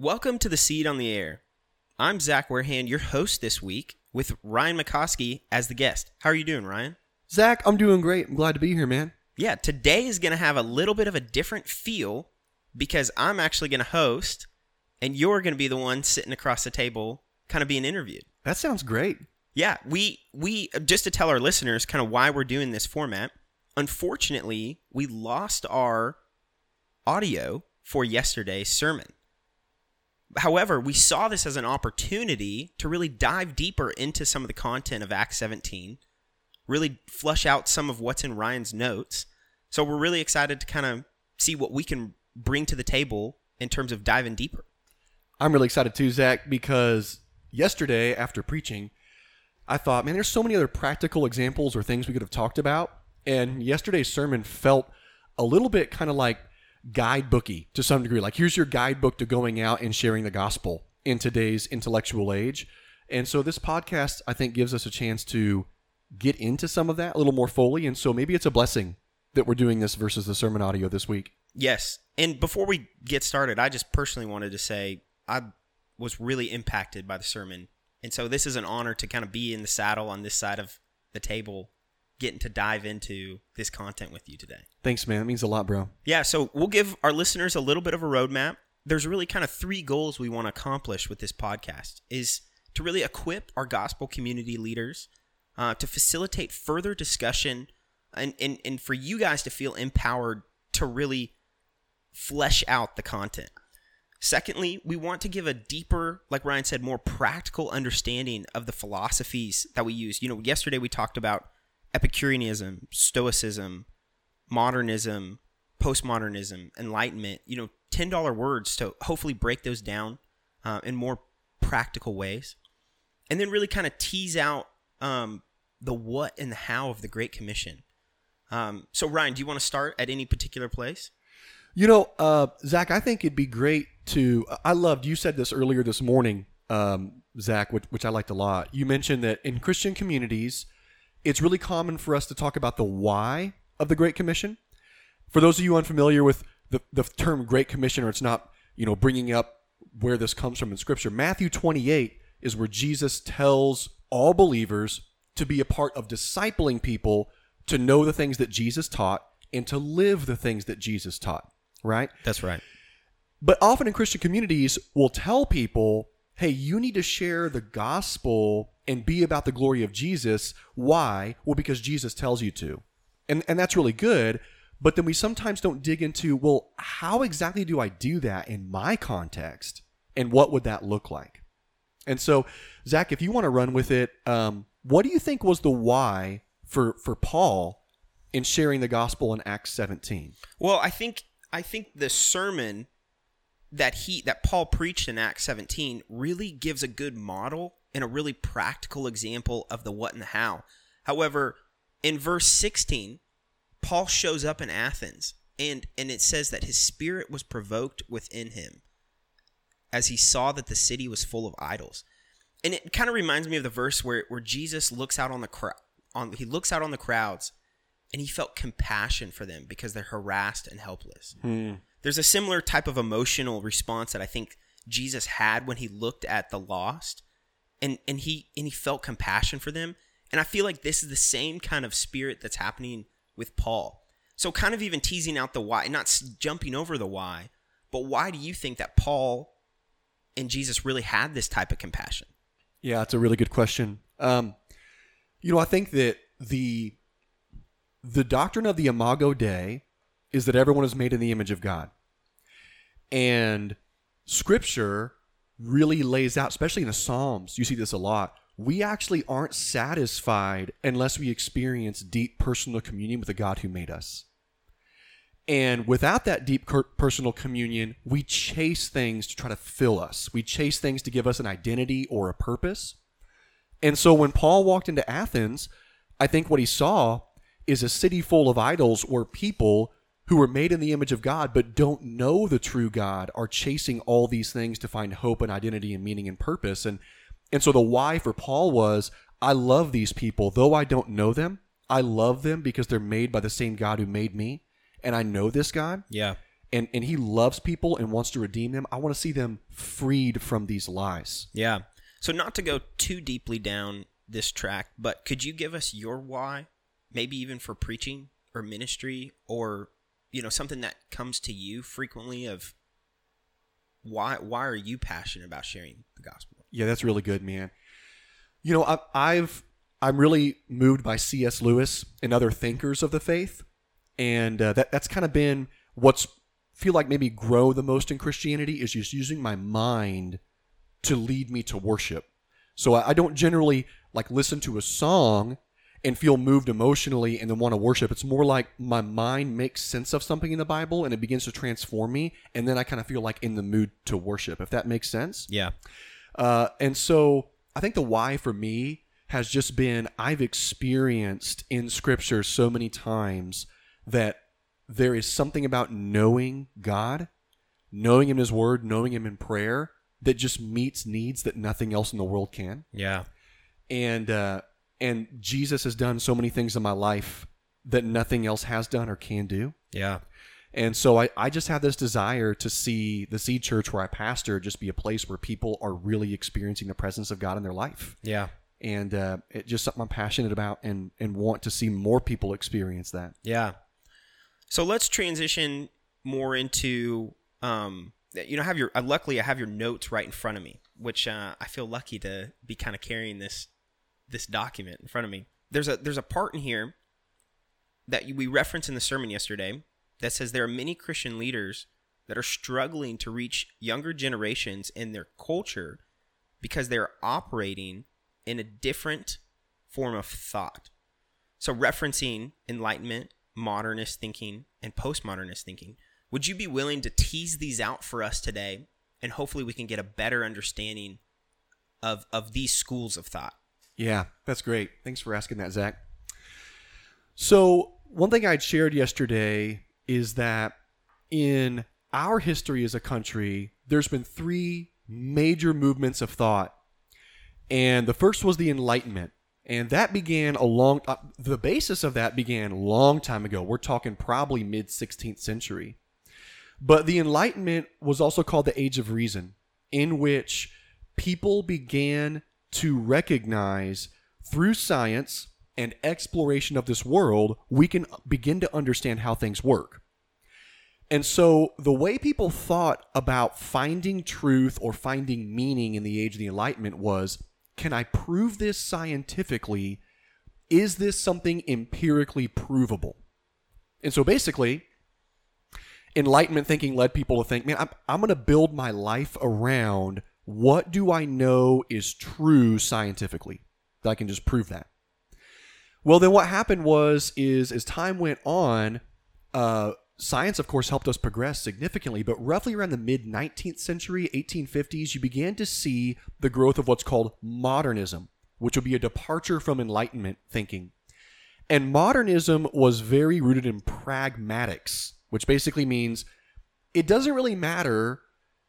Welcome to the Seed on the Air. I'm Zach Warehand, your host this week, with Ryan McCoskey as the guest. How are you doing, Ryan? Zach, I'm doing great. I'm glad to be here, man. Yeah, today is going to have a little bit of a different feel because I'm actually going to host and you're going to be the one sitting across the table kind of being interviewed. That sounds great. Yeah, we we just to tell our listeners kind of why we're doing this format. Unfortunately, we lost our audio for yesterday's sermon. However, we saw this as an opportunity to really dive deeper into some of the content of Acts 17, really flush out some of what's in Ryan's notes. So we're really excited to kind of see what we can bring to the table in terms of diving deeper. I'm really excited too, Zach, because yesterday after preaching, I thought, man, there's so many other practical examples or things we could have talked about. And yesterday's sermon felt a little bit kind of like guidebooky to some degree. Like, here's your guidebook to going out and sharing the gospel in today's intellectual age. And so this podcast, I think, gives us a chance to get into some of that a little more fully. And so maybe it's a blessing that we're doing this versus the sermon audio this week. Yes. And before we get started, I just personally wanted to say I was really impacted by the sermon. And so this is an honor to kind of be in the saddle on this side of the table, getting to dive into this content with you today. Thanks, man. It means a lot, bro. Yeah, so we'll give our listeners a little bit of a roadmap. There's really kind of three goals we want to accomplish with this podcast is to really equip our gospel community leaders uh, to facilitate further discussion and, and, and for you guys to feel empowered to really flesh out the content. Secondly, we want to give a deeper, like Ryan said, more practical understanding of the philosophies that we use. You know, yesterday we talked about Epicureanism, Stoicism, modernism, postmodernism, enlightenment, you know, $10 words to hopefully break those down uh, in more practical ways. And then really kind of tease out um, the what and the how of the Great Commission. Um, so, Ryan, do you want to start at any particular place? You know, uh, Zach, I think it'd be great to. I loved, you said this earlier this morning, um, Zach, which, which I liked a lot. You mentioned that in Christian communities, it's really common for us to talk about the why of the Great Commission. For those of you unfamiliar with the, the term Great Commission, or it's not, you know, bringing up where this comes from in Scripture, Matthew 28 is where Jesus tells all believers to be a part of discipling people to know the things that Jesus taught and to live the things that Jesus taught, right? That's right. But often in Christian communities, we'll tell people, hey, you need to share the gospel and be about the glory of Jesus. Why? Well, because Jesus tells you to. And, and that's really good. But then we sometimes don't dig into, well, how exactly do I do that in my context? And what would that look like? And so, Zach, if you want to run with it, um, what do you think was the why for, for Paul in sharing the gospel in Acts 17? Well, I think I think the sermon that he that Paul preached in Acts 17 really gives a good model and a really practical example of the what and the how. However, in verse 16, Paul shows up in Athens and and it says that his spirit was provoked within him as he saw that the city was full of idols. And it kind of reminds me of the verse where where Jesus looks out on the crowd on he looks out on the crowds and he felt compassion for them because they're harassed and helpless. Hmm. There's a similar type of emotional response that I think Jesus had when he looked at the lost and and he and he felt compassion for them. And I feel like this is the same kind of spirit that's happening with Paul. So kind of even teasing out the why, not jumping over the why, but why do you think that Paul and Jesus really had this type of compassion? Yeah, that's a really good question. Um, you know, I think that the the doctrine of the Imago Dei is that everyone is made in the image of God, and Scripture really lays out, especially in the Psalms, you see this a lot. We actually aren't satisfied unless we experience deep personal communion with the God who made us. And without that deep personal communion, we chase things to try to fill us. We chase things to give us an identity or a purpose. And so when Paul walked into Athens, I think what he saw is a city full of idols where people who were made in the image of God but don't know the true God are chasing all these things to find hope and identity and meaning and purpose. And and so the why for Paul was I love these people, though I don't know them. I love them because they're made by the same God who made me, and I know this God. Yeah. and and he loves people and wants to redeem them. I want to see them freed from these lies. Yeah. So not to go too deeply down this track, but could you give us your why? Maybe even for preaching or ministry or you know something that comes to you frequently of why why are you passionate about sharing the gospel? Yeah, that's really good, man. You know, I, I've I'm really moved by C.S. Lewis and other thinkers of the faith, and uh, that that's kind of been what's feel like maybe grow the most in Christianity is just using my mind to lead me to worship. So I, I don't generally like listen to a song and feel moved emotionally and then want to worship. It's more like my mind makes sense of something in the Bible and it begins to transform me, and then I kind of feel like in the mood to worship. If that makes sense. Yeah. Uh, and so I think the why for me has just been I've experienced in Scripture so many times that there is something about knowing God, knowing Him in His Word, knowing Him in prayer that just meets needs that nothing else in the world can. Yeah. And uh, and Jesus has done so many things in my life that nothing else has done or can do. Yeah. And so I, I just have this desire to see the Seed Church where I pastor just be a place where people are really experiencing the presence of God in their life. Yeah. And uh, it's just something I'm passionate about and, and want to see more people experience that. Yeah. So let's transition more into um you know have your uh, luckily I have your notes right in front of me, which uh, I feel lucky to be kind of carrying this this document in front of me. There's a there's a part in here that we referenced in the sermon yesterday that says there are many Christian leaders that are struggling to reach younger generations in their culture because they're operating in a different form of thought. So referencing enlightenment, modernist thinking, and postmodernist thinking, would you be willing to tease these out for us today and hopefully we can get a better understanding of of these schools of thought? Yeah, that's great. Thanks for asking that, Zach. So, one thing I'd shared yesterday is that in our history as a country, there's been three major movements of thought. And the first was the Enlightenment. And that began a long uh, the basis of that began a long time ago. We're talking probably mid 16th century. But the Enlightenment was also called the Age of Reason, in which people began to recognize through science and exploration of this world, we can begin to understand how things work. And so, the way people thought about finding truth or finding meaning in the age of the Enlightenment was can I prove this scientifically? Is this something empirically provable? And so, basically, Enlightenment thinking led people to think, man, I'm, I'm going to build my life around what do I know is true scientifically that I can just prove that. Well, then what happened was is as time went on, uh, science, of course, helped us progress significantly. But roughly around the mid 19th century, 1850s, you began to see the growth of what's called modernism, which would be a departure from Enlightenment thinking. And modernism was very rooted in pragmatics, which basically means it doesn't really matter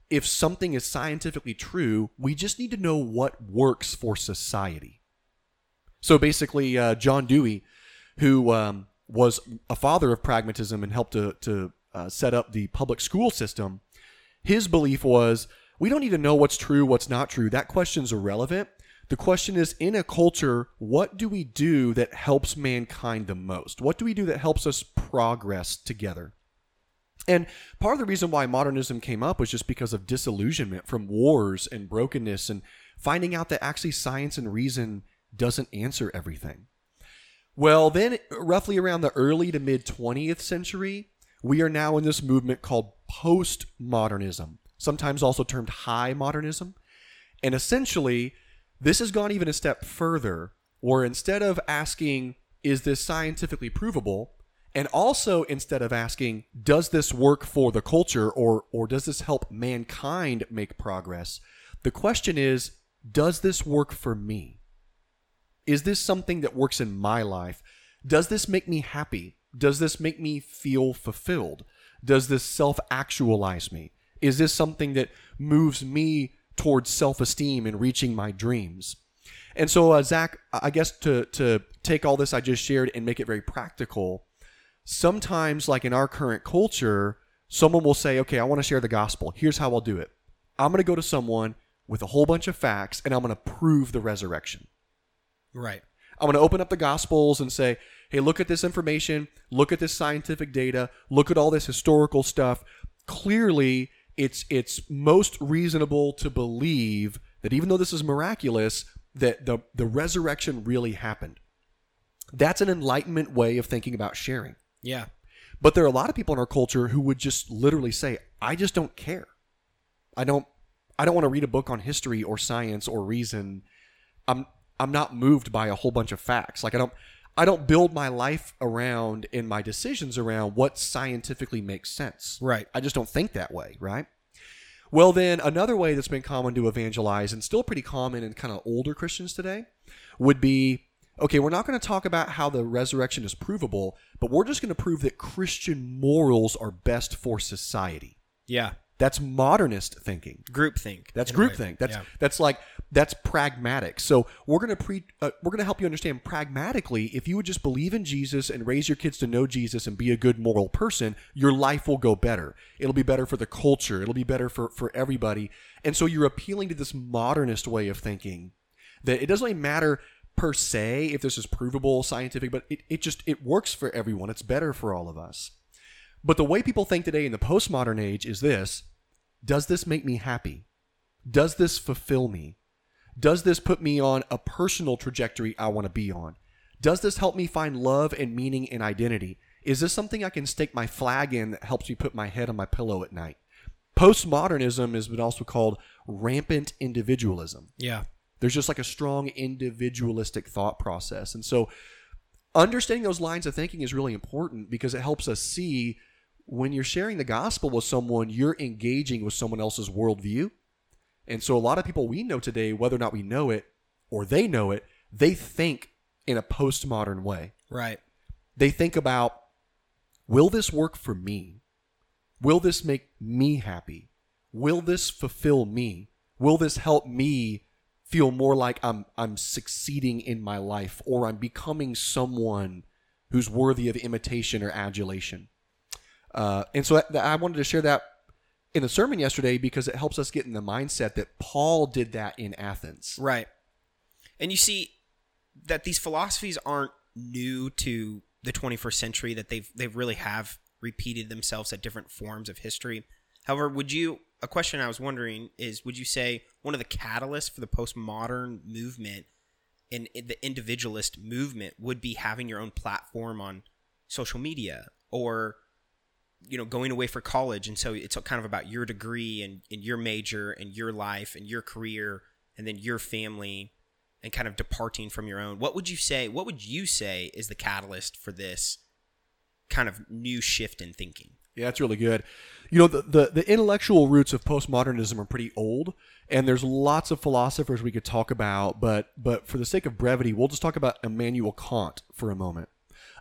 if something is scientifically true, we just need to know what works for society. So basically, uh, John Dewey, who um, was a father of pragmatism and helped to, to uh, set up the public school system, his belief was we don't need to know what's true, what's not true. That question's irrelevant. The question is in a culture, what do we do that helps mankind the most? What do we do that helps us progress together? And part of the reason why modernism came up was just because of disillusionment from wars and brokenness and finding out that actually science and reason doesn't answer everything. Well, then, roughly around the early to mid 20th century, we are now in this movement called postmodernism, sometimes also termed high modernism. And essentially, this has gone even a step further, where instead of asking, is this scientifically provable? And also, instead of asking, does this work for the culture or, or does this help mankind make progress? The question is, does this work for me? Is this something that works in my life? Does this make me happy? Does this make me feel fulfilled? Does this self actualize me? Is this something that moves me towards self esteem and reaching my dreams? And so, uh, Zach, I guess to, to take all this I just shared and make it very practical, sometimes, like in our current culture, someone will say, okay, I want to share the gospel. Here's how I'll do it I'm going to go to someone with a whole bunch of facts and I'm going to prove the resurrection. Right. I'm going to open up the Gospels and say, hey, look at this information, look at this scientific data, look at all this historical stuff. Clearly, it's it's most reasonable to believe that even though this is miraculous, that the, the resurrection really happened. That's an enlightenment way of thinking about sharing. Yeah. But there are a lot of people in our culture who would just literally say, I just don't care. I don't I don't want to read a book on history or science or reason. I'm I'm not moved by a whole bunch of facts. Like I don't I don't build my life around and my decisions around what scientifically makes sense. Right. I just don't think that way, right? Well, then another way that's been common to evangelize and still pretty common in kind of older Christians today would be okay, we're not going to talk about how the resurrection is provable, but we're just going to prove that Christian morals are best for society. Yeah. That's modernist thinking. Groupthink. That's groupthink. That's Yeah. that's like that's pragmatic. So we're gonna pre uh, we're gonna help you understand pragmatically. If you would just believe in Jesus and raise your kids to know Jesus and be a good moral person, your life will go better. It'll be better for the culture. It'll be better for for everybody. And so you're appealing to this modernist way of thinking that it doesn't really matter per se if this is provable scientific, but it, it just it works for everyone. It's better for all of us. But the way people think today in the postmodern age is this Does this make me happy? Does this fulfill me? Does this put me on a personal trajectory I want to be on? Does this help me find love and meaning and identity? Is this something I can stake my flag in that helps me put my head on my pillow at night? Postmodernism has been also called rampant individualism Yeah. There's just like a strong individualistic thought process and so understanding those lines of thinking is really important because it helps us see when you're sharing the gospel with someone you're engaging with someone else's worldview and so a lot of people we know today whether or not we know it or they know it they think in a postmodern way Right. they think about will this work for me? Will this make me happy? Will this fulfill me? Will this help me feel more like I'm I'm succeeding in my life or I'm becoming someone who's worthy of imitation or adulation? Uh, and so that- I wanted to share that in the sermon yesterday because it helps us get in the mindset that Paul did that in Athens. Right. And you see that these philosophies aren't new to the 21st century that they've they really have repeated themselves at different forms of history. However, would you a question I was wondering is would you say one of the catalysts for the postmodern movement and the individualist movement would be having your own platform on social media or you know going away for college? And so it's kind of about your degree and, and your major and your life and your career and then your family and kind of departing from your own. What would you say what would you say is the catalyst for this kind of new shift in thinking? Yeah, that's really good. You know, the, the, the intellectual roots of postmodernism are pretty old, and there's lots of philosophers we could talk about, but but for the sake of brevity, we'll just talk about Immanuel Kant for a moment.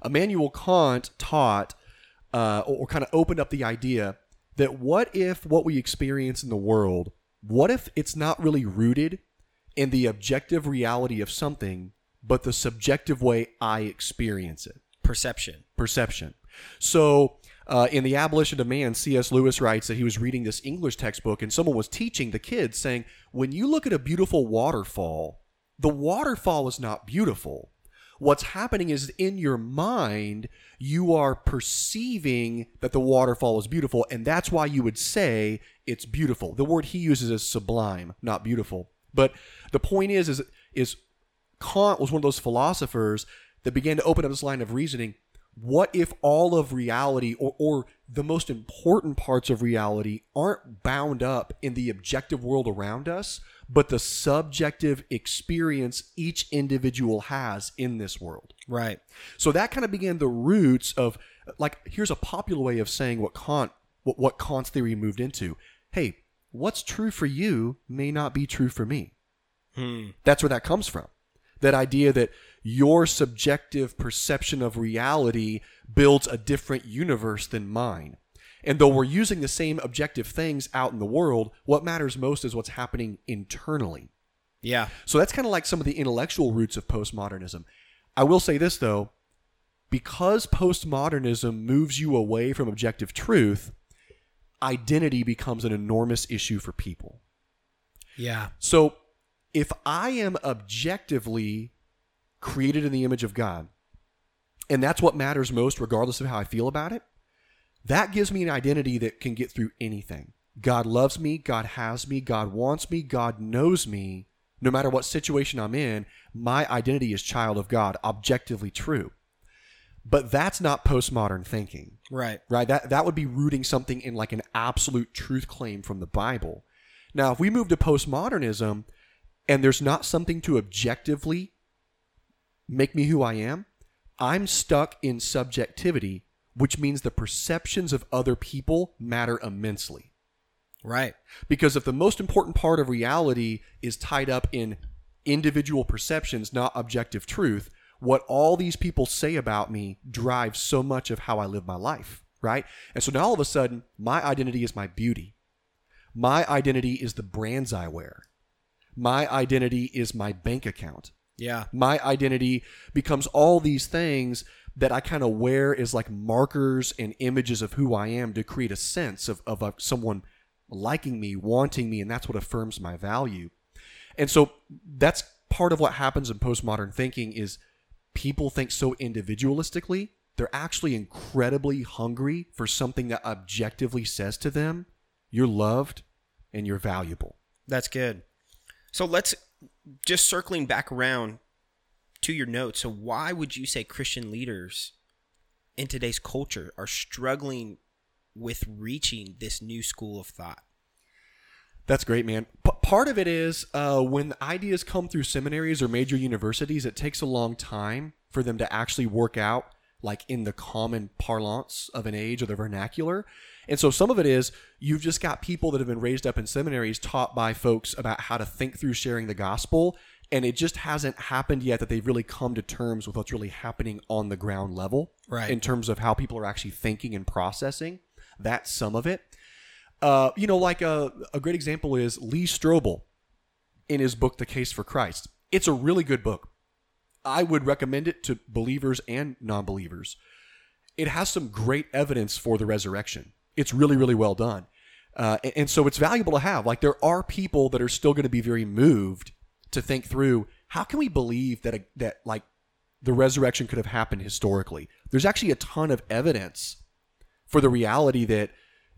Immanuel Kant taught, uh, or, or kind of opened up the idea that what if what we experience in the world, what if it's not really rooted in the objective reality of something, but the subjective way I experience it? perception perception. So, uh, in The Abolition of Man, C.S. Lewis writes that he was reading this English textbook and someone was teaching the kids, saying, When you look at a beautiful waterfall, the waterfall is not beautiful. What's happening is in your mind, you are perceiving that the waterfall is beautiful, and that's why you would say it's beautiful. The word he uses is sublime, not beautiful. But the point is, is, is Kant was one of those philosophers that began to open up this line of reasoning. What if all of reality or, or the most important parts of reality aren't bound up in the objective world around us, but the subjective experience each individual has in this world? right So that kind of began the roots of like here's a popular way of saying what Kant what, what Kant's theory moved into. Hey, what's true for you may not be true for me. hmm. That's where that comes from. That idea that your subjective perception of reality builds a different universe than mine. And though we're using the same objective things out in the world, what matters most is what's happening internally. yeah So that's kind of like some of the intellectual roots of postmodernism. I will say this though, because postmodernism moves you away from objective truth, identity becomes an enormous issue for people. Yeah. So if I am objectively created in the image of God, and that's what matters most, regardless of how I feel about it, that gives me an identity that can get through anything. God loves me, God has me, God wants me, God knows me. No matter what situation I'm in, my identity is child of God, objectively true. But that's not postmodern thinking Right. right? That that would be rooting something in like an absolute truth claim from the Bible. Now, if we move to postmodernism and there's not something to objectively make me who I am, I'm stuck in subjectivity, which means the perceptions of other people matter immensely. Right. Because if the most important part of reality is tied up in individual perceptions, not objective truth, what all these people say about me drives so much of how I live my life, right? And so now all of a sudden, my identity is my beauty. My identity is the brands I wear. My identity is my bank account. Yeah. My identity becomes all these things that I kind of wear as like markers and images of who I am to create a sense of, of uh, someone liking me, wanting me, and that's what affirms my value. And so that's part of what happens in postmodern thinking is people think so individualistically. They're actually incredibly hungry for something that objectively says to them, you're loved and you're valuable. That's good. So let's just circling back around to your notes. So why would you say Christian leaders in today's culture are struggling with reaching this new school of thought? That's great, man. P- part of it is uh, when ideas come through seminaries or major universities, it takes a long time for them to actually work out, like in the common parlance of an age or the vernacular. And so some of it is you've just got people that have been raised up in seminaries taught by folks about how to think through sharing the gospel. And it just hasn't happened yet that they've really come to terms with what's really happening on the ground level Right. in terms of how people are actually thinking and processing. That's some of it. Uh, you know, like a, a great example is Lee Strobel in his book, The Case for Christ. It's a really good book. I would recommend it to believers and non believers. It has some great evidence for the resurrection. It's really, really well done. Uh, and, and so it's valuable to have. Like, there are people that are still going to be very moved to think through how can we believe that, a, that like, the resurrection could have happened historically. There's actually a ton of evidence for the reality that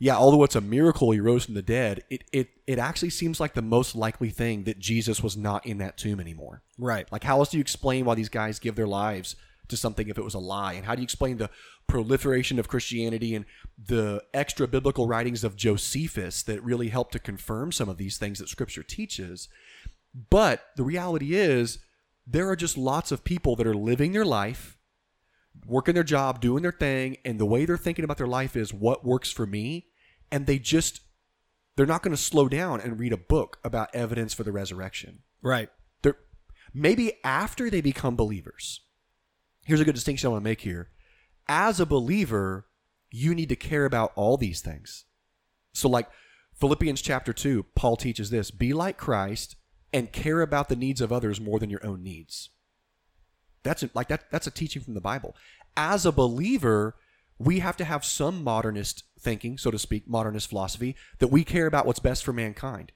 yeah, although it's a miracle he rose from the dead, it it it actually seems like the most likely thing that Jesus was not in that tomb anymore. Right. Like how else do you explain why these guys give their lives to something if it was a lie? And how do you explain the proliferation of Christianity and the extra biblical writings of Josephus that really help to confirm some of these things that scripture teaches? But the reality is there are just lots of people that are living their life working their job, doing their thing, and the way they're thinking about their life is what works for me, and they just they're not going to slow down and read a book about evidence for the resurrection. Right. They're maybe after they become believers. Here's a good distinction I want to make here. As a believer, you need to care about all these things. So like Philippians chapter 2, Paul teaches this, be like Christ and care about the needs of others more than your own needs. That's like that that's a teaching from the Bible. As a believer, we have to have some modernist thinking, so to speak, modernist philosophy that we care about what's best for mankind.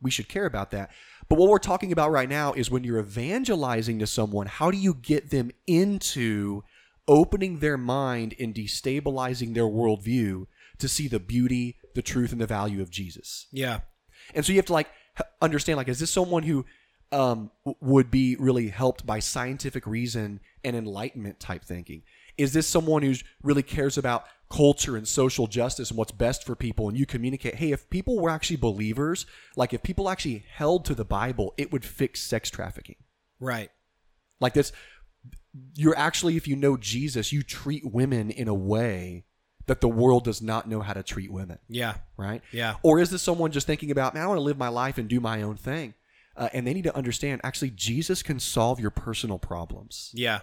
We should care about that. But what we're talking about right now is when you're evangelizing to someone, how do you get them into opening their mind and destabilizing their worldview to see the beauty, the truth, and the value of Jesus? Yeah. And so you have to like understand like is this someone who um, would be really helped by scientific reason and enlightenment type thinking? Is this someone who really cares about culture and social justice and what's best for people? And you communicate, hey, if people were actually believers, like if people actually held to the Bible, it would fix sex trafficking. Right. Like this, you're actually, if you know Jesus, you treat women in a way that the world does not know how to treat women Yeah. right? Yeah. Or is this someone just thinking about, man, I want to live my life and do my own thing? Uh, and they need to understand, actually, Jesus can solve your personal problems. Yeah.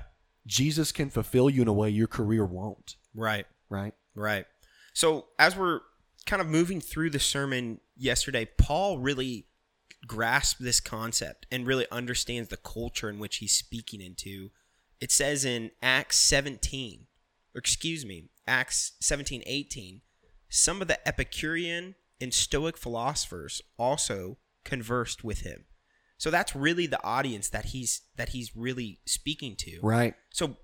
Jesus can fulfill you in a way your career won't, Right. right? Right. So as we're kind of moving through the sermon yesterday, Paul really grasped this concept and really understands the culture in which he's speaking into. It says in Acts 17, or excuse me, Acts 17, 18, some of the Epicurean and Stoic philosophers also conversed with him. So that's really the audience that he's that he's really speaking to. Right. So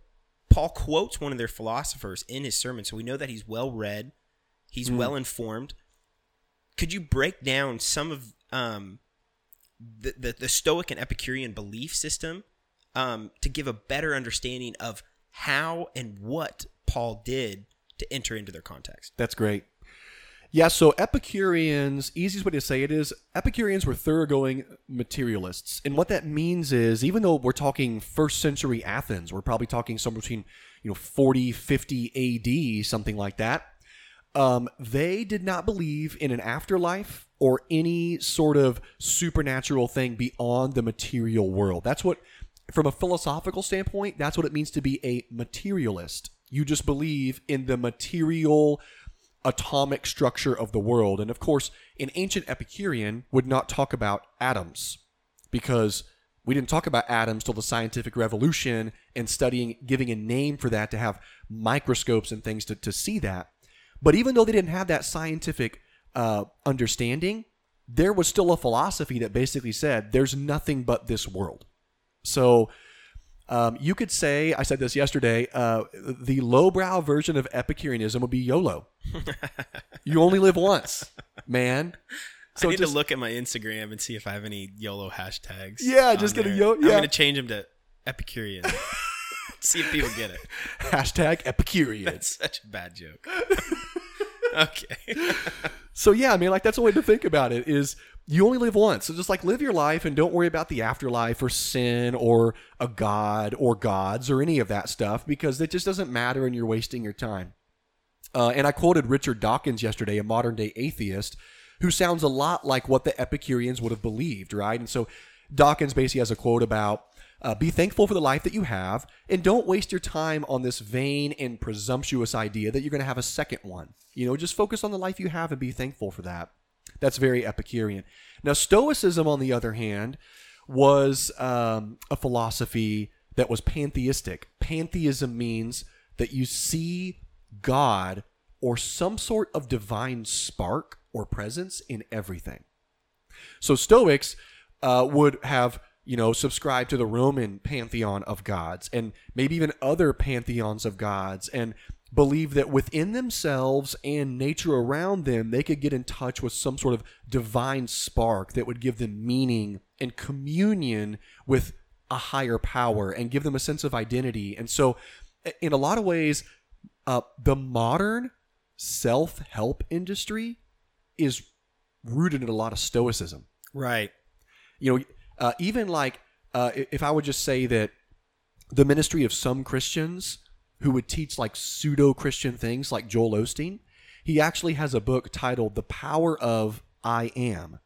Paul quotes one of their philosophers in his sermon, so we know that he's well read, he's Mm. well informed. Could you break down some of um, the, the the Stoic and Epicurean belief system um, to give a better understanding of how and what Paul did to enter into their context? That's great. Yeah, so Epicureans, easiest way to say it is Epicureans were thoroughgoing materialists. And what that means is even though we're talking first century Athens, we're probably talking somewhere between, you know, 40, 50 AD, something like that. Um, they did not believe in an afterlife or any sort of supernatural thing beyond the material world. That's what, from a philosophical standpoint, that's what it means to be a materialist. You just believe in the material atomic structure of the world. And of course, an ancient Epicurean would not talk about atoms because we didn't talk about atoms till the scientific revolution and studying, giving a name for that to have microscopes and things to, to see that. But even though they didn't have that scientific uh, understanding, there was still a philosophy that basically said there's nothing but this world. So um, you could say, I said this yesterday, uh, the lowbrow version of Epicureanism would be YOLO. you only live once, man. So I need just- to look at my Instagram and see if I have any YOLO hashtags. Yeah, just get a there. yo- I'm going to change them to Epicurean. see if people get it. hashtag Epicurean. That's such a bad joke. okay. So yeah, I mean, like that's a way to think about it. Is you only live once, so just like live your life and don't worry about the afterlife or sin or a god or gods or any of that stuff because it just doesn't matter and you're wasting your time. Uh, and I quoted Richard Dawkins yesterday, a modern day atheist, who sounds a lot like what the Epicureans would have believed, right? And so Dawkins basically has a quote about uh, be thankful for the life that you have and don't waste your time on this vain and presumptuous idea that you're going to have a second one. You know, just focus on the life you have and be thankful for that. That's very Epicurean. Now, Stoicism, on the other hand, was um, a philosophy that was pantheistic. Pantheism means that you see God or some sort of divine spark or presence in everything. So Stoics uh, would have, you know, subscribed to the Roman pantheon of gods and maybe even other pantheons of gods and believe that within themselves and nature around them, they could get in touch with some sort of divine spark that would give them meaning and communion with a higher power and give them a sense of identity. And so, in a lot of ways, uh, the modern self help industry is rooted in a lot of stoicism. Right. You know, uh, even like uh, if I would just say that the ministry of some Christians who would teach like pseudo Christian things, like Joel Osteen, he actually has a book titled "The Power of I Am."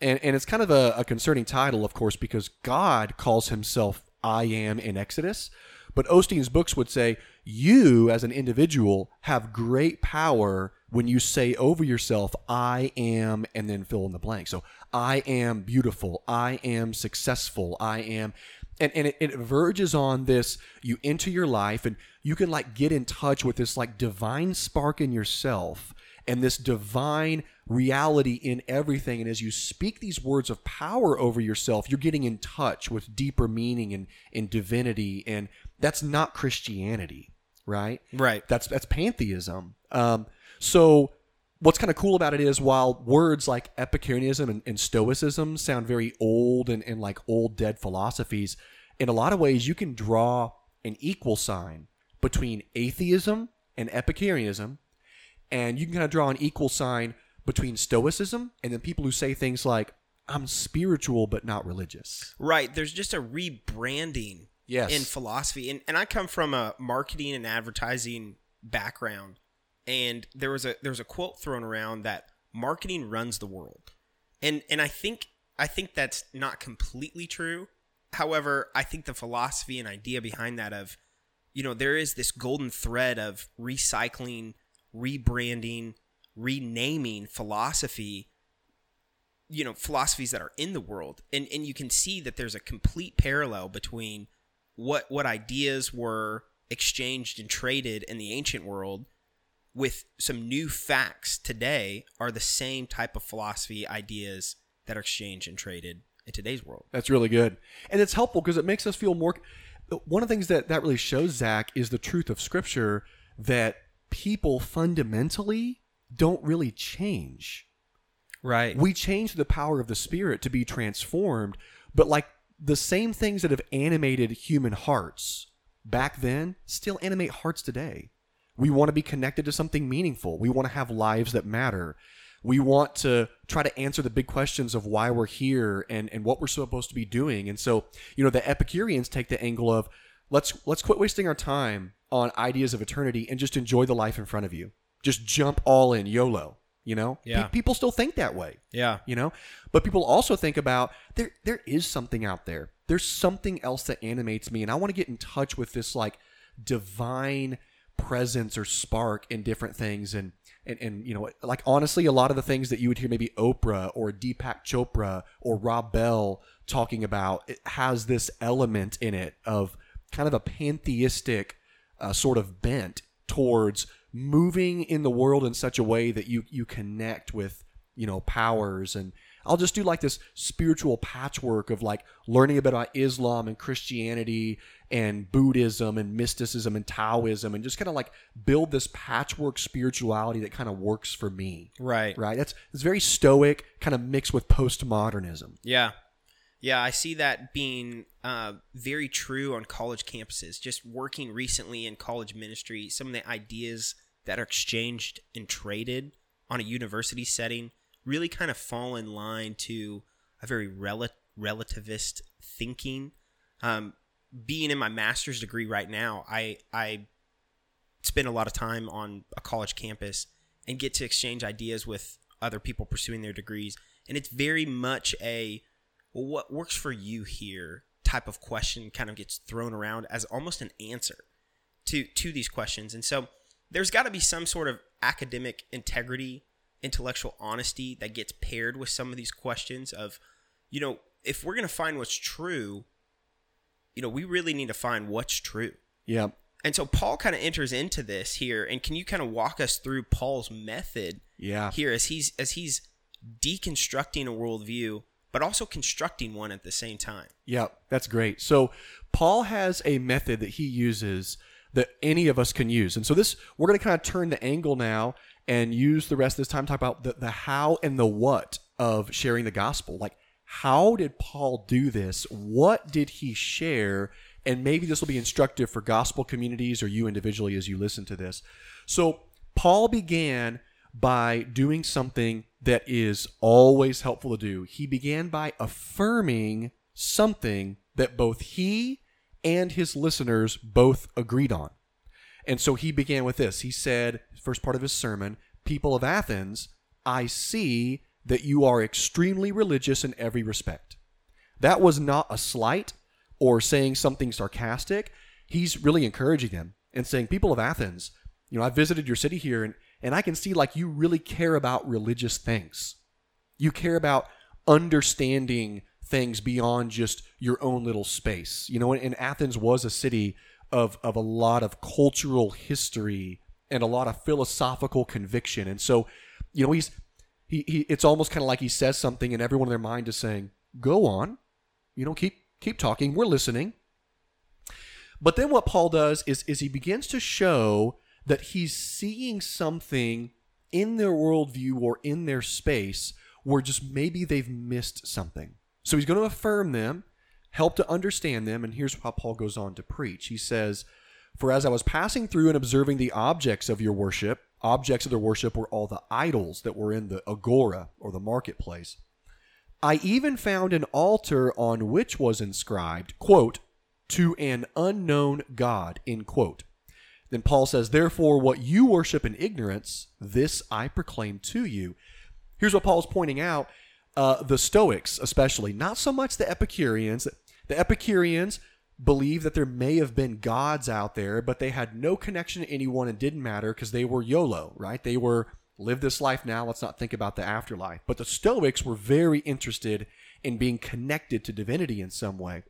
And, and it's kind of a, a concerning title, of course, because God calls himself I am in Exodus. But Osteen's books would say, you as an individual have great power when you say over yourself, I am, and then fill in the blank. So I am beautiful. I am successful. I am. And, and it, it verges on this. You enter your life and you can like get in touch with this like divine spark in yourself and this divine reality in everything. And as you speak these words of power over yourself, you're getting in touch with deeper meaning and, and divinity. And that's not Christianity, right? Right. That's that's pantheism. Um, so what's kind of cool about it is while words like Epicureanism and, and Stoicism sound very old and, and like old dead philosophies, in a lot of ways you can draw an equal sign between atheism and Epicureanism, and you can kind of draw an equal sign between Stoicism and then people who say things like, I'm spiritual but not religious. Right. There's just a rebranding Yes. in philosophy. And and I come from a marketing and advertising background. And there was a there was a quote thrown around that marketing runs the world. And and I think I think that's not completely true. However, I think the philosophy and idea behind that of you know, there is this golden thread of recycling, rebranding, renaming philosophy you know philosophies that are in the world. And and you can see that there's a complete parallel between what what ideas were exchanged and traded in the ancient world with some new facts today are the same type of philosophy ideas that are exchanged and traded in today's world. That's really good. And it's helpful because it makes us feel more. One of the things that that really shows, Zach, is the truth of Scripture that people fundamentally don't really change. Right. We change the power of the Spirit to be transformed, but like the same things that have animated human hearts back then still animate hearts today. We want to be connected to something meaningful. We want to have lives that matter. We want to try to answer the big questions of why we're here and, and what we're supposed to be doing. And so, you know, the Epicureans take the angle of let's let's quit wasting our time on ideas of eternity and just enjoy the life in front of you. Just jump all in, YOLO. You know, Yeah. Pe- people still think that way yeah. you know but people also think about there there is something out there there's something else that animates me and i want to get in touch with this like divine presence or spark in different things. And and, and you know like honestly a lot of the things that you would hear maybe oprah or deepak chopra or rob bell talking about it has this element in it of kind of a pantheistic uh, sort of bent towards moving in the world in such a way that you you connect with you know powers and I'll just do like this spiritual patchwork of like learning a bit about Islam and Christianity and Buddhism and mysticism and Taoism and just kind of like build this patchwork spirituality that kind of works for me. Right. Right? That's it's very stoic, kind of mixed with postmodernism. Yeah. Yeah, I see that being uh, very true on college campuses. Just working recently in college ministry, some of the ideas that are exchanged and traded on a university setting really kind of fall in line to a very rel- relativist thinking. Um, being in my master's degree right now, I I spend a lot of time on a college campus and get to exchange ideas with other people pursuing their degrees, and it's very much a well, what works for you here type of question kind of gets thrown around as almost an answer to to these questions. And so there's got to be some sort of academic integrity, intellectual honesty that gets paired with some of these questions of, you know, if we're going to find what's true, you know, we really need to find what's true. Yeah. And so Paul kind of enters into this here, and can you kind of walk us through Paul's method Yeah. here as he's as he's deconstructing a worldview, but also constructing one at the same time? Yeah, that's great. So Paul has a method that he uses that any of us can use. And so this we're going to kind of turn the angle now and use the rest of this time to talk about the, the how and the what of sharing the gospel. Like how did Paul do this? What did he share? And maybe this will be instructive for gospel communities or you individually as you listen to this. So Paul began by doing something that is always helpful to do. He began by affirming something that both he and his listeners both agreed on. And so he began with this. He said, first part of his sermon, People of Athens, I see that you are extremely religious in every respect. That was not a slight or saying something sarcastic. He's really encouraging them and saying, People of Athens, you know, I visited your city here and, and I can see like you really care about religious things. You care about understanding things beyond just your own little space. You know, and Athens was a city of, of a lot of cultural history and a lot of philosophical conviction. And so, you know, he's he, he it's almost kind of like he says something and everyone in their mind is saying, "Go on." You know, keep keep talking. We're listening. But then what Paul does is is he begins to show that he's seeing something in their worldview or in their space where just maybe they've missed something. So he's going to affirm them, help to understand them, and here's how Paul goes on to preach. He says, For as I was passing through and observing the objects of your worship, objects of their worship were all the idols that were in the agora or the marketplace. I even found an altar on which was inscribed, quote, to an unknown God, end quote. Then Paul says, Therefore, what you worship in ignorance, this I proclaim to you. Here's what Paul's pointing out uh, the Stoics, especially, not so much the Epicureans. The Epicureans believe that there may have been gods out there, but they had no connection to anyone and didn't matter because they were YOLO, right? They were live this life now, let's not think about the afterlife. But the Stoics were very interested in being connected to divinity in some way.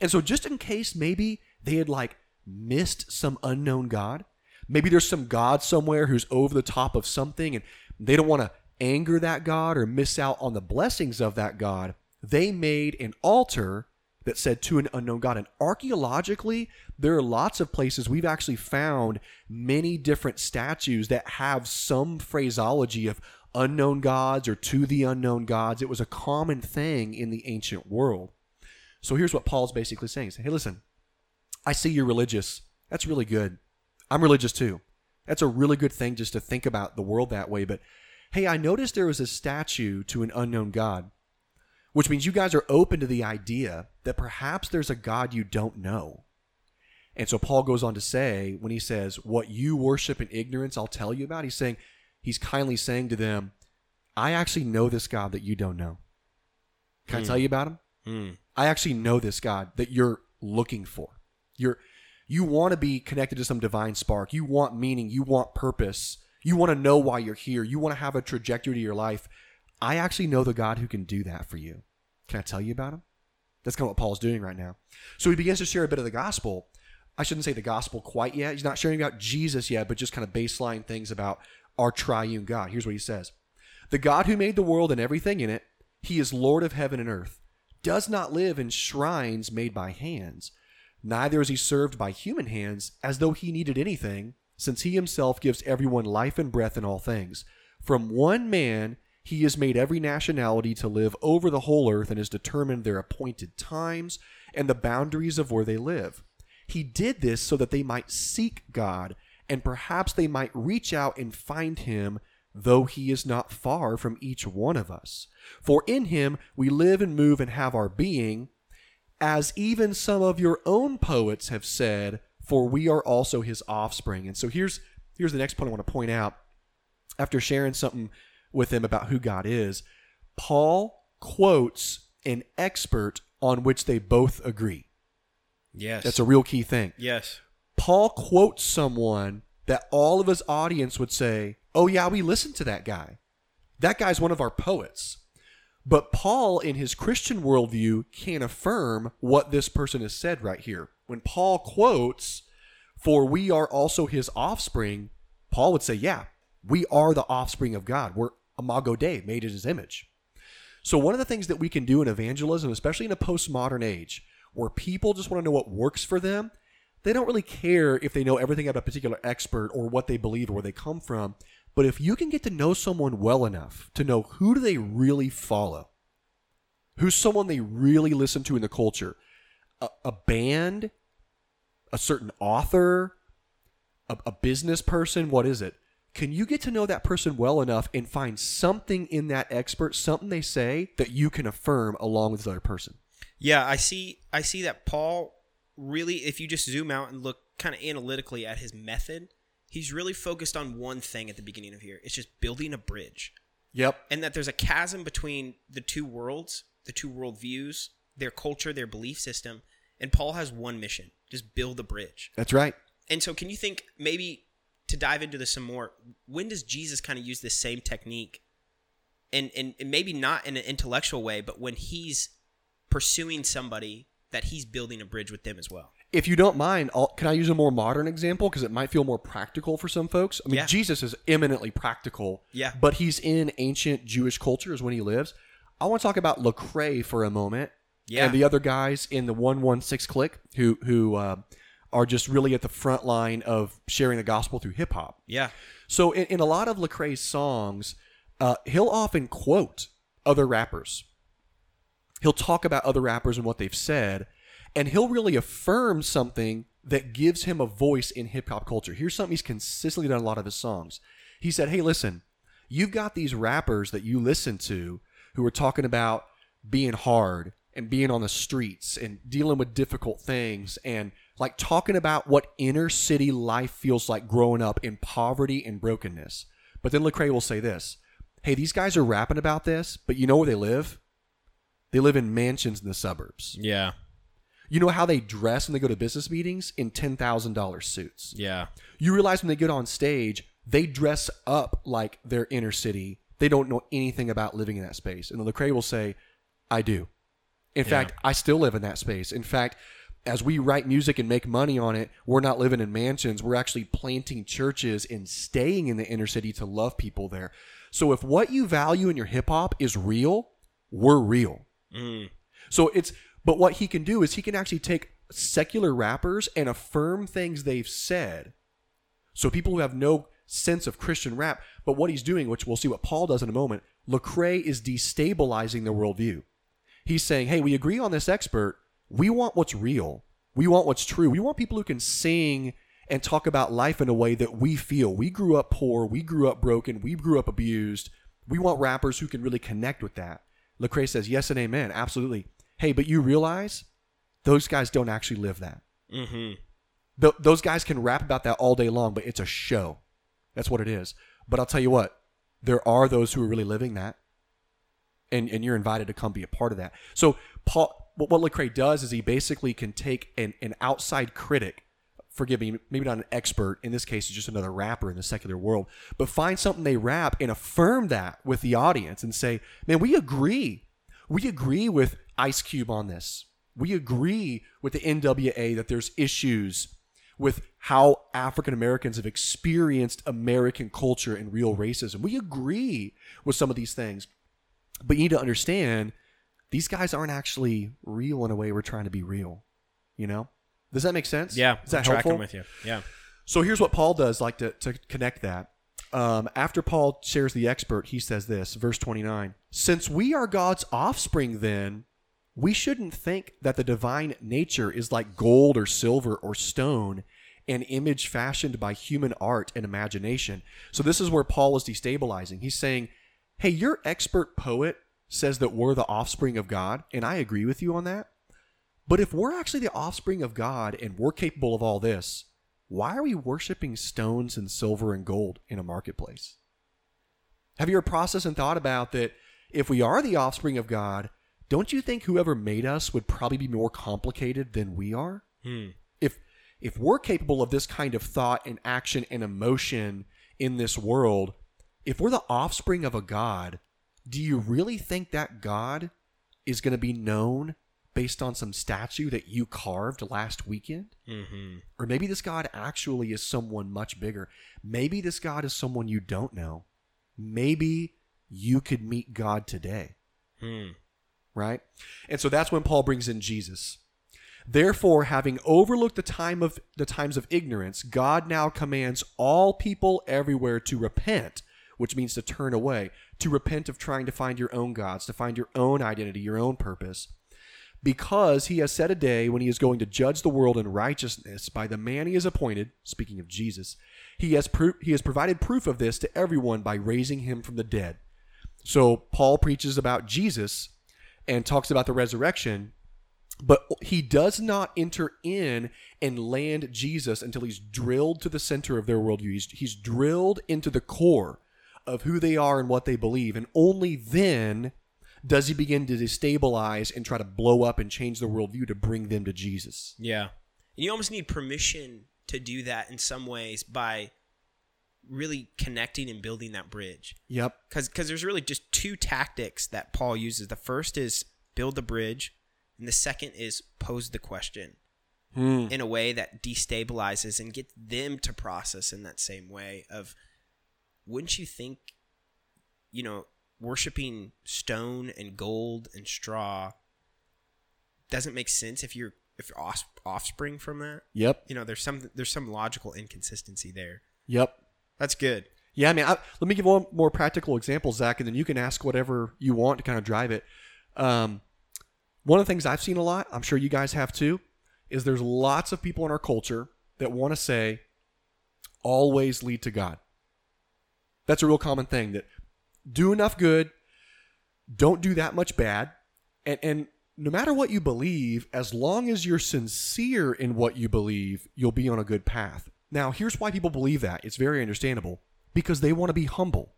And so, just in case maybe they had like missed some unknown God, maybe there's some god somewhere who's over the top of something and they don't want to anger that god or miss out on the blessings of that god they made an altar that said to an unknown god and archaeologically there are lots of places we've actually found many different statues that have some phraseology of unknown gods or to the unknown gods it was a common thing in the ancient world so here's what paul's basically saying saying, hey listen I see you're religious. That's really good. I'm religious too. That's a really good thing just to think about the world that way. But hey, I noticed there was a statue to an unknown God, which means you guys are open to the idea that perhaps there's a God you don't know. And so Paul goes on to say, when he says, What you worship in ignorance, I'll tell you about, he's saying, he's kindly saying to them, I actually know this God that you don't know. Can I tell you about him? Mm. I actually know this God that you're looking for. You're you want to be connected to some divine spark. You want meaning, you want purpose. You want to know why you're here. You want to have a trajectory to your life. I actually know the God who can do that for you. Can I tell you about him? That's kind of what Paul's doing right now. So he begins to share a bit of the gospel. I shouldn't say the gospel quite yet. He's not sharing about Jesus yet, but just kind of baseline things about our triune God. Here's what he says The God who made the world and everything in it, he is Lord of heaven and earth, does not live in shrines made by hands Neither is he served by human hands as though he needed anything, since he himself gives everyone life and breath in all things. From one man he has made every nationality to live over the whole earth and has determined their appointed times and the boundaries of where they live. He did this so that they might seek God, and perhaps they might reach out and find him, though he is not far from each one of us. For in him we live and move and have our being as even some of your own poets have said, for we are also his offspring. And so here's here's the next point I want to point out. After sharing something with them about who God is, Paul quotes an expert on which they both agree. Yes. That's a real key thing. yes. Paul quotes someone that all of his audience would say, "Oh yeah, we listened to that guy. That guy's one of our poets." But Paul, in his Christian worldview, can affirm what this person has said right here. When Paul quotes, For we are also his offspring, Paul would say, Yeah, we are the offspring of God. We're imago Dei, made in his image. So, one of the things that we can do in evangelism, especially in a postmodern age, where people just want to know what works for them, they don't really care if they know everything about a particular expert or what they believe or where they come from. But if you can get to know someone well enough to know who do they really follow, who's someone they really listen to in the culture, a, a band, a certain author, a, a business person, what is it? Can you get to know that person well enough and find something in that expert, something they say that you can affirm along with this other person? Yeah, I see. I see that Paul really, if you just zoom out and look kind of analytically at his method, he's really focused on one thing at the beginning of here. It's just building a bridge, Yep. and that there's a chasm between the two worlds, the two world views, their culture, their belief system, and Paul has one mission: just build a bridge. That's right. And so, can you think maybe to dive into this some more? When does Jesus kind of use this same technique, and, and and maybe not in an intellectual way, but when he's pursuing somebody that he's building a bridge with them as well? If you don't mind, I'll, can I use a more modern example because it might feel more practical for some folks? I mean, Yeah. Jesus is eminently practical. Yeah. But he's in ancient Jewish cultures when he lives. I want to talk about Lecrae for a moment. Yeah. And the other guys in the 116 Clique who who uh, are just really at the front line of sharing the gospel through hip hop. Yeah, So in, in a lot of Lecrae's songs, uh, he'll often quote other rappers. He'll talk about other rappers and what they've said, and he'll really affirm something that gives him a voice in hip hop culture. Here's something he's consistently done in a lot of his songs. He said, "Hey, listen, you've got these rappers that you listen to who are talking about being hard and being on the streets and dealing with difficult things and like talking about what inner city life feels like growing up in poverty and brokenness. But then Lecrae will say this Hey, these guys are rapping about this, but you know where they live? They live in mansions in the suburbs. yeah, You know how they dress when they go to business meetings? In $10,000 suits. yeah, You realize when they get on stage, they dress up like their inner city. They don't know anything about living in that space. And Lecrae will say, I do. In Yeah. fact, I still live in that space. In fact, as we write music and make money on it, we're not living in mansions. We're actually planting churches and staying in the inner city to love people there. So if what you value in your hip hop is real, we're real. Mm. So it's but what he can do is he can actually take secular rappers and affirm things they've said. So people who have no sense of Christian rap, but what he's doing, which we'll see what Paul does in a moment, Lecrae is destabilizing their worldview. He's saying, "Hey, we agree on this expert. We want what's real. We want what's true. We want people who can sing and talk about life in a way that we feel. We grew up poor. We grew up broken. We grew up abused. We want rappers who can really connect with that." Lecrae says, "Yes and amen. Absolutely." Hey, but you realize those guys don't actually live that. Mm-hmm. Th- those guys can rap about that all day long, but it's a show. That's what it is. But I'll tell you what, there are those who are really living that, and and you're invited to come be a part of that. So Paul, what, what Lecrae does is he basically can take an an outside critic. Forgive me, maybe not an expert. In this case, it's just another rapper in the secular world. But find something they rap and affirm that with the audience and say, "Man, we agree. We agree with Ice Cube on this. We agree with the NWA that there's issues with how African Americans have experienced American culture and real racism. We agree with some of these things. But you need to understand these guys aren't actually real in a way we're trying to be real. You know? Does that make sense? Yeah, Is that I'm helpful? with you. Yeah. So here's what Paul does, like to, to connect that. Um, after Paul shares the expert, he says this, verse 29 Since we are God's offspring, then, we shouldn't think that the divine nature is like gold or silver or stone, an image fashioned by human art and imagination. So this is where Paul is destabilizing. He's saying, Hey, your expert poet says that we're the offspring of God, and I agree with you on that. But if we're actually the offspring of God and we're capable of all this, why are we worshiping stones and silver and gold in a marketplace? Have you ever processed and thought about that if we are the offspring of God, don't you think whoever made us would probably be more complicated than we are? Hmm. If if we're capable of this kind of thought and action and emotion in this world, if we're the offspring of a God, do you really think that God is going to be known based on some statue that you carved last weekend? Mm-hmm. Or maybe this God actually is someone much bigger. Maybe this God is someone you don't know. Maybe you could meet God today, Hmm. right? And so that's when Paul brings in Jesus. Therefore, having overlooked the time of the times of ignorance, God now commands all people everywhere to repent, which means to turn away, to repent of trying to find your own gods, to find your own identity, your own purpose because he has set a day when he is going to judge the world in righteousness by the man he has appointed speaking of jesus. He has pro- he has provided proof of this to everyone by raising him from the dead. So paul preaches about jesus and talks about the resurrection but he does not enter in and land jesus until he's drilled to the center of their worldview. He's, he's drilled into the core of who they are and what they believe and only then does he begin to destabilize and try to blow up and change their worldview to bring them to Jesus? Yeah. And you almost need permission to do that in some ways by really connecting and building that bridge. Yep. Because there's really just two tactics that Paul uses. The first is build the bridge, and the second is pose the question hmm. in a way that destabilizes and gets them to process in that same way of wouldn't you think you know worshiping stone and gold and straw doesn't make sense if you're if you're offspring from that Yep. you know there's some there's some logical inconsistency there Yep. that's good Yeah, I mean, I, let me give one more practical example, Zach, and then you can ask whatever you want to kind of drive it. Um, one of the things I've seen a lot, I'm sure you guys have too, is there's lots of people in our culture that want to say, always lead to God. That's a real common thing that do enough good, don't do that much bad, and, and no matter what you believe, as long as you're sincere in what you believe, you'll be on a good path. Now, here's why people believe that. It's very understandable because they want to be humble.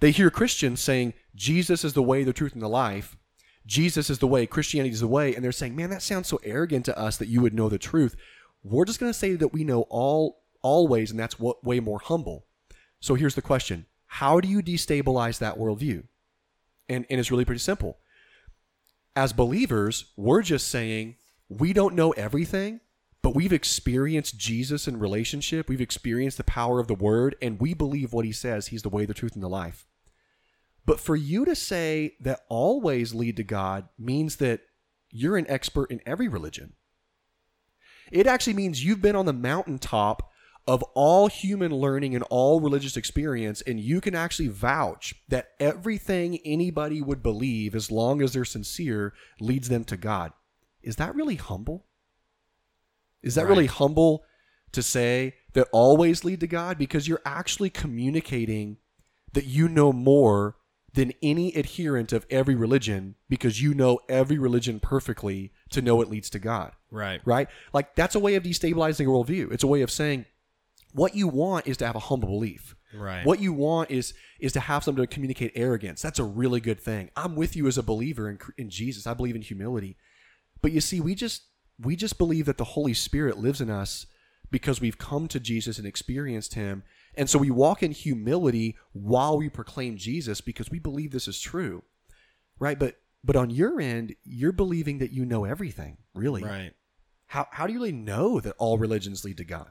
They hear Christians saying, Jesus is the way, the truth, and the life. Jesus is the way, Christianity is the way. And they're saying, man, that sounds so arrogant to us that you would know the truth. We're just going to say that we know all always, and that's what way more humble. So here's the question How do you destabilize that worldview? And, and it's really pretty simple. As believers, we're just saying, we don't know everything, but we've experienced Jesus in relationship. We've experienced the power of the word, and we believe what he says. He's the way, the truth, and the life. But for you to say that always lead to God means that you're an expert in every religion. It actually means you've been on the mountaintop of all human learning and all religious experience, and you can actually vouch that everything anybody would believe, as long as they're sincere, leads them to God. Is that really humble? Is that Right. really humble to say that always lead to God? Because you're actually communicating that you know more than any adherent of every religion because you know every religion perfectly to know it leads to God Right. right? Like that's a way of destabilizing a worldview. It's a way of saying what you want is to have a humble belief. Right. What you want is is to have something to communicate arrogance. That's a really good thing. I'm with you as a believer in, in Jesus. I believe in humility. But you see, we just we just believe that the Holy Spirit lives in us because we've come to Jesus and experienced him. And so we walk in humility while we proclaim Jesus because we believe this is true. Right? But but on your end, you're believing that you know everything, really. Right. How, how do you really know that all religions lead to God?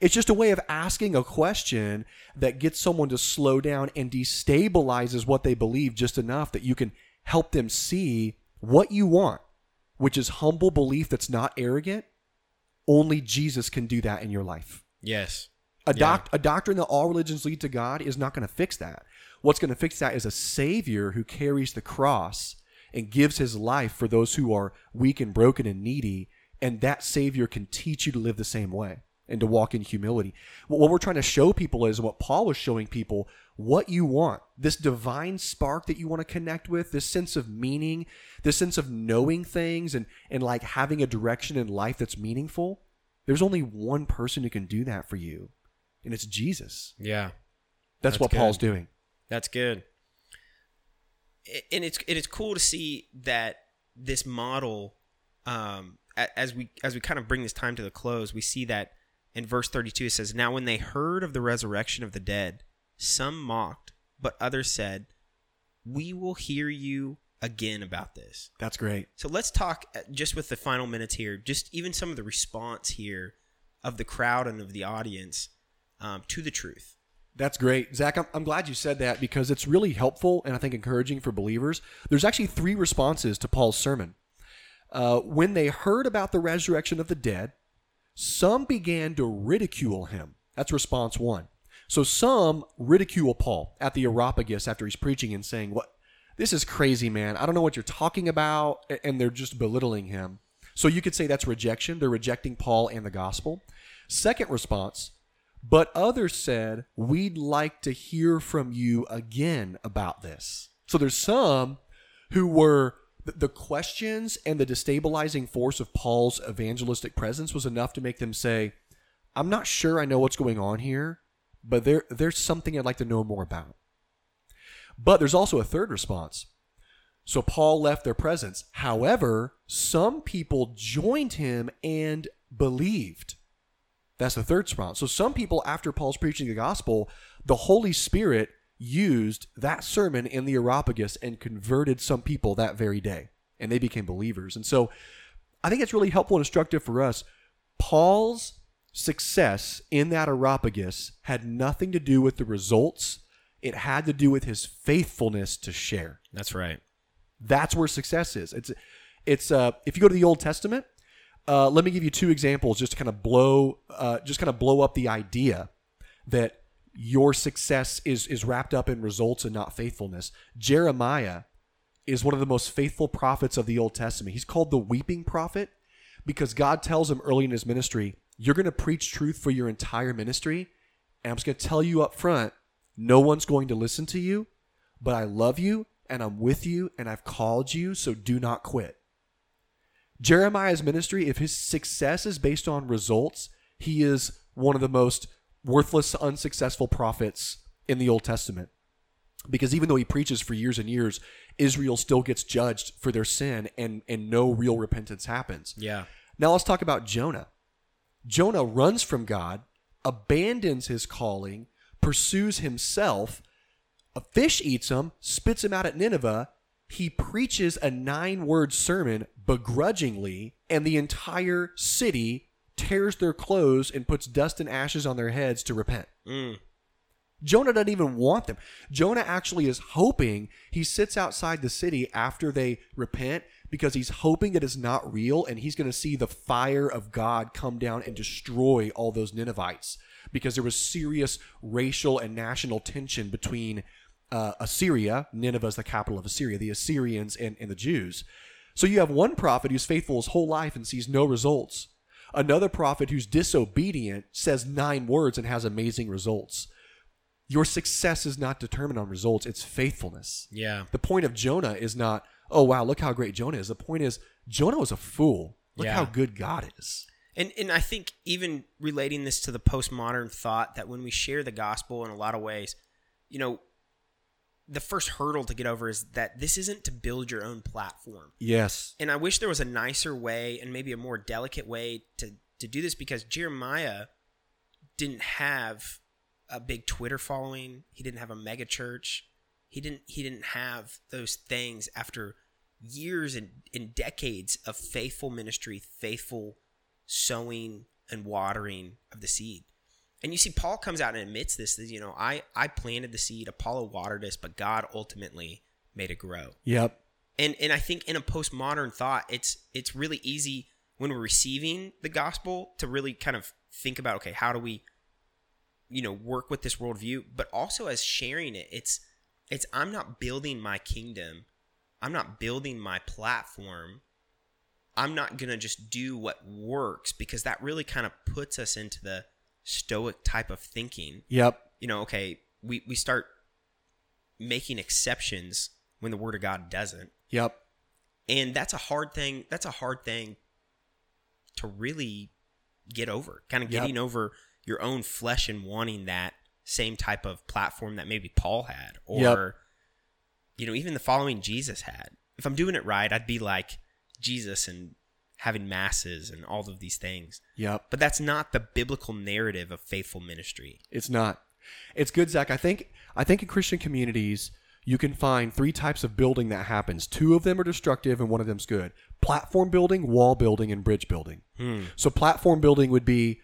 It's just a way of asking a question that gets someone to slow down and destabilizes what they believe just enough that you can help them see what you want, which is humble belief that's not arrogant. Only Jesus can do that in your life. Yes. A, Yeah. doc- a doctrine that all religions lead to God is not going to fix that. What's going to fix that is a Savior who carries the cross and gives his life for those who are weak and broken and needy. And that Savior can teach you to live the same way and to walk in humility. What what we're trying to show people is what Paul was showing people what you want this divine spark that you want to connect with, this sense of meaning, this sense of knowing things and, and like having a direction in life that's meaningful. There's only one person who can do that for you, and it's Jesus. Yeah. That's, That's what good. Paul's doing. That's good. And it's it is cool to see that this model, um, as we as we kind of bring this time to the close, we see that in verse thirty two it says, "Now when they heard of the resurrection of the dead, some mocked, but others said, We will hear you again about this." That's great. So let's talk uh, just with the final minutes here, just even some of the response here of the crowd and of the audience um, to the truth. That's great. Zach, I'm, I'm glad you said that because it's really helpful and I think encouraging for believers. There's actually three responses to Paul's sermon. Uh, when they heard about the resurrection of the dead, some began to ridicule him. That's response one. So some ridicule Paul at the Areopagus after he's preaching and saying, "What? This is crazy, man. I don't know what you're talking about," and they're just belittling him. So you could say that's rejection. They're rejecting Paul and the gospel. Second response, but others said, We'd like to hear from you again about this. So there's some who were, the- questions and the destabilizing force of Paul's evangelistic presence was enough to make them say, I'm not sure I know what's going on here, but there, there's something I'd like to know more about. But there's also a third response. So Paul left their presence. However, some people joined him and believed. That's the third response. So some people, after Paul's preaching the gospel, the Holy Spirit used that sermon in the Areopagus and converted some people that very day, and they became believers. And so I think it's really helpful and instructive for us. Paul's success in that Areopagus had nothing to do with the results. It had to do with his faithfulness to share. That's right. That's where success is. It's it's uh, if you go to the Old Testament, uh, let me give you two examples just to kind of blow uh, just kind of blow up the idea that your success is is wrapped up in results and not faithfulness. Jeremiah is one of the most faithful prophets of the Old Testament. He's called the weeping prophet because God tells him early in his ministry, you're going to preach truth for your entire ministry, and I'm just going to tell you up front, no one's going to listen to you, but I love you and I'm with you and I've called you, so do not quit. Jeremiah's ministry, if his success is based on results, he is one of the most worthless, unsuccessful prophets in the Old Testament. Because even though he preaches for years and years, Israel still gets judged for their sin and, and no real repentance happens. Yeah. Now let's talk about Jonah. Jonah runs from God, abandons his calling, pursues himself. A fish eats him, spits him out at Nineveh, he preaches a nine word sermon begrudgingly, and the entire city tears their clothes and puts dust and ashes on their heads to repent. Mm. Jonah doesn't even want them. Jonah actually is hoping he sits outside the city after they repent because he's hoping that it's not real and he's going to see the fire of God come down and destroy all those Ninevites because there was serious racial and national tension between uh, Assyria, Nineveh is the capital of Assyria, the Assyrians and, and the Jews. So you have one prophet who's faithful his whole life and sees no results. Another prophet who's disobedient says nine words and has amazing results. Your success is not determined on results, it's faithfulness. Yeah. The point of Jonah is not, oh, wow, look how great Jonah is. The point is, Jonah was a fool. Look Yeah. how good God is. And and I think even relating this to the postmodern thought that when we share the gospel in a lot of ways, you know, the first hurdle to get over is that this isn't to build your own platform. Yes. And I wish there was a nicer way and maybe a more delicate way to to do this because Jeremiah didn't have a big Twitter following. He didn't have a mega church. He didn't he didn't have those things after years and, and decades of faithful ministry, faithful sowing and watering of the seed. And you see Paul comes out and admits this that you know, I I planted the seed, Apollos watered this, but God ultimately made it grow Yep. and and I think in a postmodern thought, it's it's really easy when we're receiving the gospel to really kind of think about okay, how do we, you know, work with this worldview, but also as sharing it, it's it's I'm not building my kingdom, I'm not building my platform. I'm not gonna just do what works because that really kind of puts us into the stoic type of thinking Yep. you know, okay, we, we start making exceptions when the word of God doesn't. Yep. And that's a hard thing. That's a hard thing to really get over. Kind of Yep. getting over your own flesh and wanting that same type of platform that maybe Paul had or Yep. you know, even the following Jesus had. If I'm doing it right, I'd be like Jesus and having masses and all of these things. Yep. But that's not the biblical narrative of faithful ministry. It's not. It's good, Zach. I think I think in Christian communities you can find three types of building that happens. Two of them are destructive and one of them's good. Platform building, wall building, and bridge building. Hmm. So platform building would be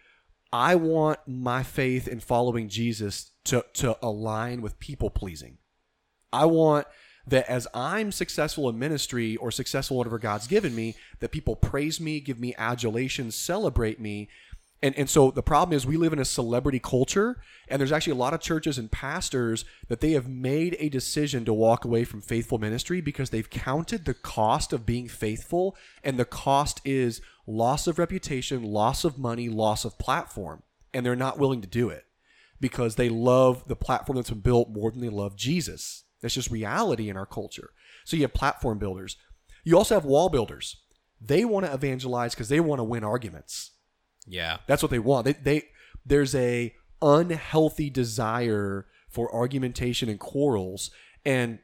I want my faith in following Jesus to, to align with people pleasing. I want that as I'm successful in ministry or successful whatever God's given me, that people praise me, give me adulation, celebrate me. And, and so the problem is we live in a celebrity culture, and there's actually a lot of churches and pastors that they have made a decision to walk away from faithful ministry because they've counted the cost of being faithful, and the cost is loss of reputation, loss of money, loss of platform, and they're not willing to do it because they love the platform that's been built more than they love Jesus. That's just reality in our culture. So you have platform builders. You also have wall builders. They want to evangelize because they want to win arguments. Yeah. That's what they want. They, they there's a unhealthy desire for argumentation and quarrels, and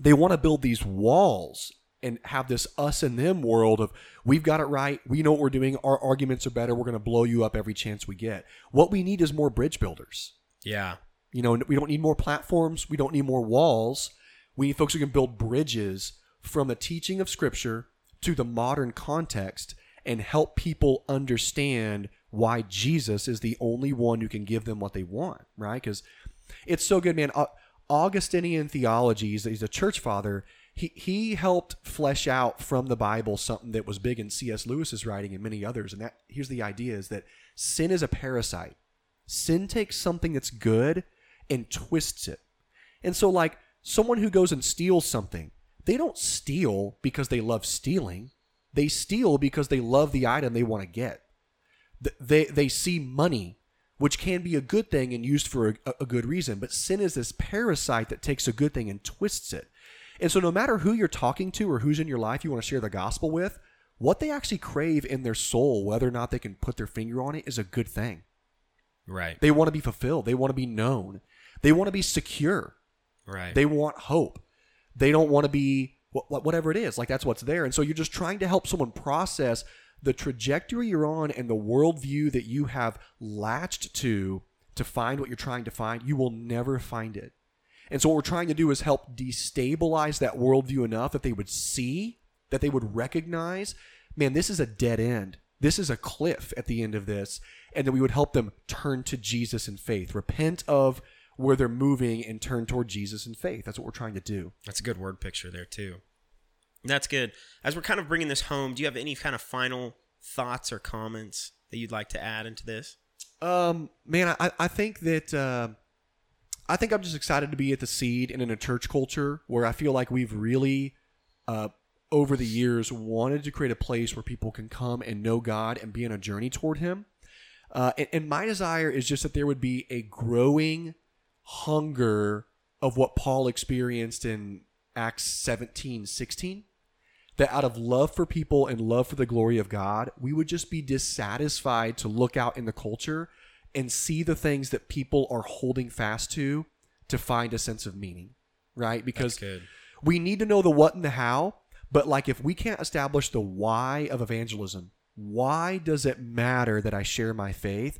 they want to build these walls and have this us and them world of we've got it right, we know what we're doing, our arguments are better, we're going to blow you up every chance we get. What we need is more bridge builders. Yeah. You know, we don't need more platforms. We don't need more walls. We need folks who can build bridges from the teaching of Scripture to the modern context and help people understand why Jesus is the only one who can give them what they want, right? Because it's so good, man. Augustinian theology, he's, a church father. He, he helped flesh out from the Bible something that was big in C.S. Lewis's writing and many others. And that here's the idea is that sin is a parasite. Sin takes something that's good and twists it. And so, like, someone who goes and steals something, they don't steal because they love stealing. They steal because they love the item they want to get. They, they see money, which can be a good thing and used for a, a good reason. But sin is this parasite that takes a good thing and twists it. And so, no matter who you're talking to or who's in your life you want to share the gospel with, what they actually crave in their soul, whether or not they can put their finger on it, is a good thing. Right. They want to be fulfilled. They want to be known. They want to be secure. right. They want hope. They don't want to be wh- wh- whatever it is. Like that's what's there. And so you're just trying to help someone process the trajectory you're on and the worldview that you have latched to to find what you're trying to find. You will never find it. And so what we're trying to do is help destabilize that worldview enough that they would see, that they would recognize, man, this is a dead end. This is a cliff at the end of this. And that we would help them turn to Jesus in faith, repent of where they're moving and turn toward Jesus in faith. That's what we're trying to do. That's a good word picture there too. That's good. As we're kind of bringing this home, do you have any kind of final thoughts or comments that you'd like to add into this? Um, man, I, I think that uh, I think I'm just excited to be at the seed and in a church culture where I feel like we've really, uh, over the years, wanted to create a place where people can come and know God and be on a journey toward Him. Uh, and, and my desire is just that there would be a growing hunger of what Paul experienced in Acts 17, 16 that out of love for people and love for the glory of God, we would just be dissatisfied to look out in the culture and see the things that people are holding fast to to find a sense of meaning, right? Because we need to know the what and the how, but like if we can't establish the why of evangelism, why does it matter that I share my faith?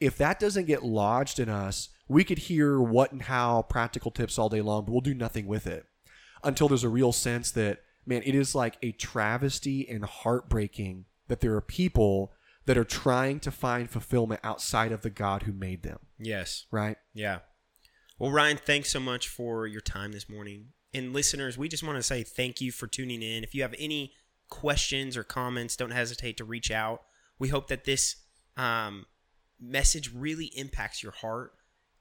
If that doesn't get lodged in us, we could hear what and how practical tips all day long, but we'll do nothing with it until there's a real sense that man, it is like a travesty and heartbreaking that there are people that are trying to find fulfillment outside of the God who made them, Yes. right? Yeah. Well, Ryan, thanks so much for your time this morning. And listeners, we just want to say thank you for tuning in. If you have any questions or comments, don't hesitate to reach out. We hope that this um, message really impacts your heart,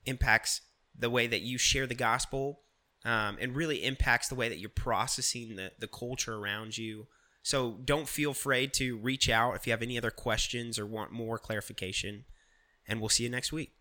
impacts the way that you share the gospel, um, and really impacts the way that you're processing the, the culture around you. So don't feel afraid to reach out if you have any other questions or want more clarification. And we'll see you next week.